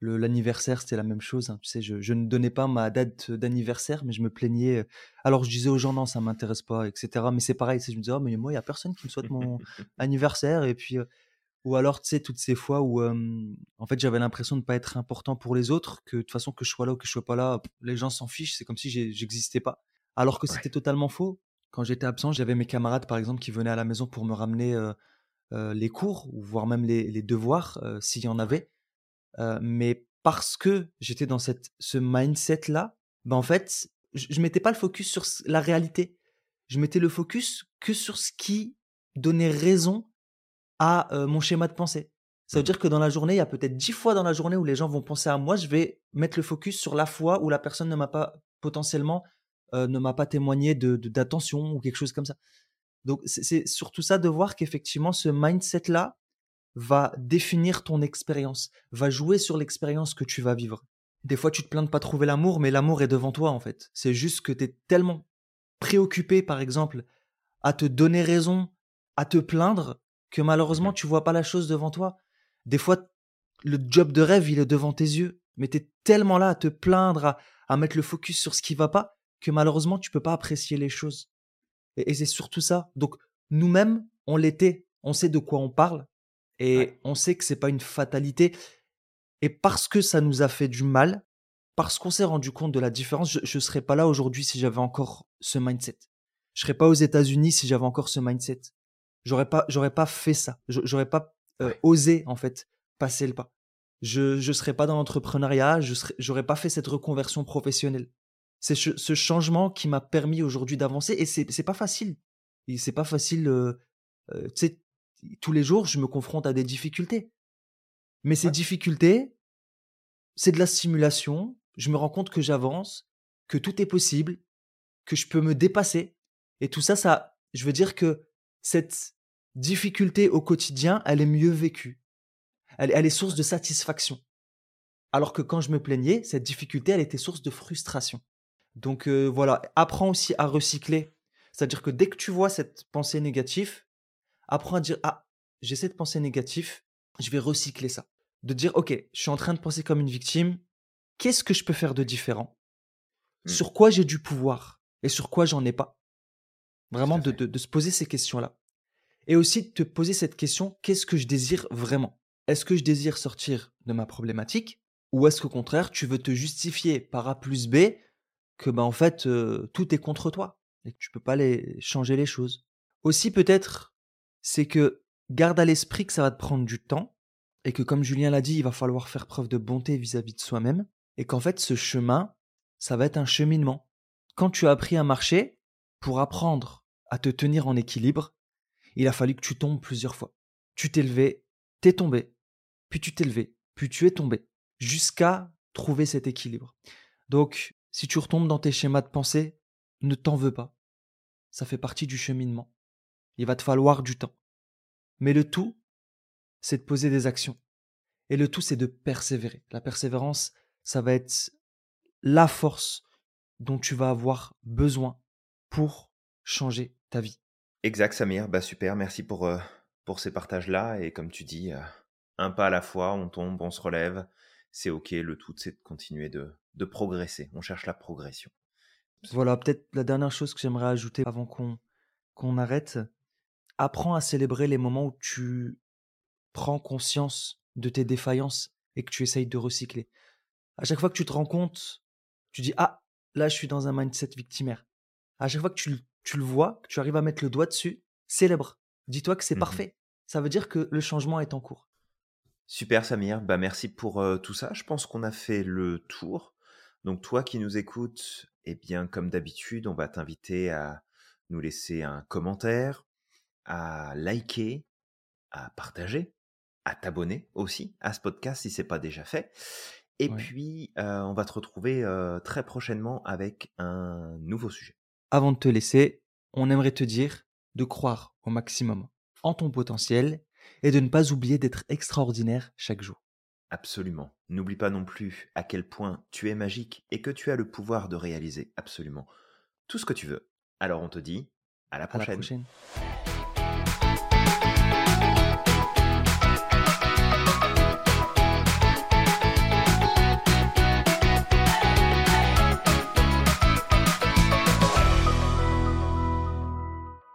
Speaker 2: L'anniversaire, c'était la même chose. hein. Tu sais, je, je ne donnais pas ma date d'anniversaire, mais je me plaignais. Alors je disais aux gens, non, ça m'intéresse pas, etc. Mais c'est pareil, je me disais, oh, mais moi, il y a personne qui me souhaite mon anniversaire. Et puis, euh, ou alors, tu sais, toutes ces fois où, euh, en fait, j'avais l'impression de ne pas être important pour les autres, que de toute façon, que je sois là ou que je sois pas là, les gens s'en fichent, c'est comme si j'existais pas. Alors que
Speaker 1: Ouais.
Speaker 2: c'était totalement faux. Quand j'étais absent, j'avais mes camarades, par exemple, qui venaient à la maison pour me ramener euh, les cours, ou voire même les, les devoirs, s'il y en avait. Mais parce que j'étais dans cette, ce mindset-là, ben en fait, je, je mettais pas le focus sur la réalité. Je mettais le focus que sur ce qui donnait raison à euh, mon schéma de pensée. Ça veut
Speaker 1: Mmh.
Speaker 2: dire que dans la journée, il y a peut-être dix fois dans la journée où les gens vont penser à moi, je vais mettre le focus sur la fois où la personne ne m'a pas potentiellement euh, ne m'a pas témoigné de de- d'attention ou quelque chose comme ça. Donc c'est surtout ça de voir qu'effectivement ce mindset-là va définir ton expérience, va jouer sur l'expérience que tu vas vivre. Des fois, tu te plains de pas trouver l'amour, mais l'amour est devant toi en fait. C'est juste que tu es tellement préoccupé, par exemple, à te donner raison, à te plaindre, que malheureusement, tu vois pas la chose devant toi. Des fois, le job de rêve, il est devant tes yeux, mais tu es tellement là à te plaindre, à, à mettre le focus sur ce qui va pas, que malheureusement, tu peux pas apprécier les choses. Et, et c'est surtout ça. Donc, nous-mêmes, on l'était, on sait de quoi on parle, et
Speaker 1: Ouais.
Speaker 2: on sait que c'est pas une fatalité. Et parce que ça nous a fait du mal, parce qu'on s'est rendu compte de la différence, je ne serais pas là aujourd'hui si j'avais encore ce mindset. Je serais pas aux États-Unis si j'avais encore ce mindset. J'aurais pas, j'aurais pas fait ça. J'aurais pas euh, osé en fait passer le pas. Je je serais pas dans l'entrepreneuriat. Je j'aurais pas fait cette reconversion professionnelle. C'est ce, changement qui m'a permis aujourd'hui d'avancer et c'est c'est pas facile. C'est pas facile. Euh, euh, tous les jours, je me confronte à des difficultés. Mais ces difficultés, c'est de la stimulation. Je me rends compte que j'avance, que tout est possible, que je peux me dépasser. Et tout ça, ça, je veux dire que cette difficulté au quotidien, elle est mieux vécue. Elle, elle est source de satisfaction. Alors que quand je me plaignais, cette difficulté, elle était source de frustration. Donc euh, voilà, apprends aussi à recycler. C'est-à-dire que dès que tu vois cette pensée négative, apprends à dire ah, j'ai cette pensée négative, je vais recycler ça. De dire ok, je suis en train de penser comme une victime, qu'est-ce que je peux faire de différent? Mmh. Sur quoi j'ai du pouvoir et sur quoi j'en ai pas? Vraiment de, de, se poser ces questions-là. Et aussi de te poser cette question, qu'est-ce que je désire vraiment? Est-ce que je désire sortir de ma problématique Ou est-ce qu'au contraire, tu veux te justifier par A plus B que bah, en fait, tout est contre toi et que tu peux pas changer les choses Aussi peut-être, c'est que garde à l'esprit que ça va te prendre du temps et que comme Julien l'a dit, il va falloir faire preuve de bonté vis-à-vis de soi-même et qu'en fait, ce chemin, ça va être un cheminement. Quand tu as appris à marcher, pour apprendre à te tenir en équilibre, il a fallu que tu tombes plusieurs fois. Tu t'es levé, t'es tombé, puis tu t'es levé, puis tu es tombé, jusqu'à trouver cet équilibre. Donc, si tu retombes dans tes schémas de pensée, ne t'en veux pas. Ça fait partie du cheminement. Il va te falloir du temps. Mais le tout, c'est de poser des actions. Et le tout, c'est de persévérer. La persévérance, ça va être la force dont tu vas avoir besoin pour changer ta vie.
Speaker 1: Exact, Samir. Bah super, merci pour, euh, pour ces partages-là. Et comme tu dis, euh, un pas à la fois, on tombe, on se relève. C'est OK. Le tout, c'est de continuer de, de progresser. On cherche la progression.
Speaker 2: Voilà, peut-être la dernière chose que j'aimerais ajouter avant qu'on qu'on arrête. Apprends à célébrer les moments où tu prends conscience de tes défaillances et que tu essayes de recycler. À chaque fois que tu te rends compte, tu dis Ah, là, je suis dans un mindset victimaire à chaque fois que tu, le vois, que tu arrives à mettre le doigt dessus, célèbre. Dis-toi que c'est mmh parfait. Ça veut dire que le changement est en cours.
Speaker 1: Super Samir, bah merci pour euh, tout ça. Je pense qu'on a fait le tour. Donc toi qui nous écoutes, eh bien comme d'habitude, on va t'inviter à nous laisser un commentaire, à liker, à partager, à t'abonner aussi à ce podcast si c'est pas déjà fait. Et puis euh, on va te retrouver euh, très prochainement avec un nouveau sujet.
Speaker 2: Avant de te laisser, on aimerait te dire de croire au maximum en ton potentiel et de ne pas oublier d'être extraordinaire chaque jour.
Speaker 1: Absolument. N'oublie pas non plus à quel point tu es magique et que tu as le pouvoir de réaliser absolument tout ce que tu veux. Alors on te dit à la prochaine. À la prochaine.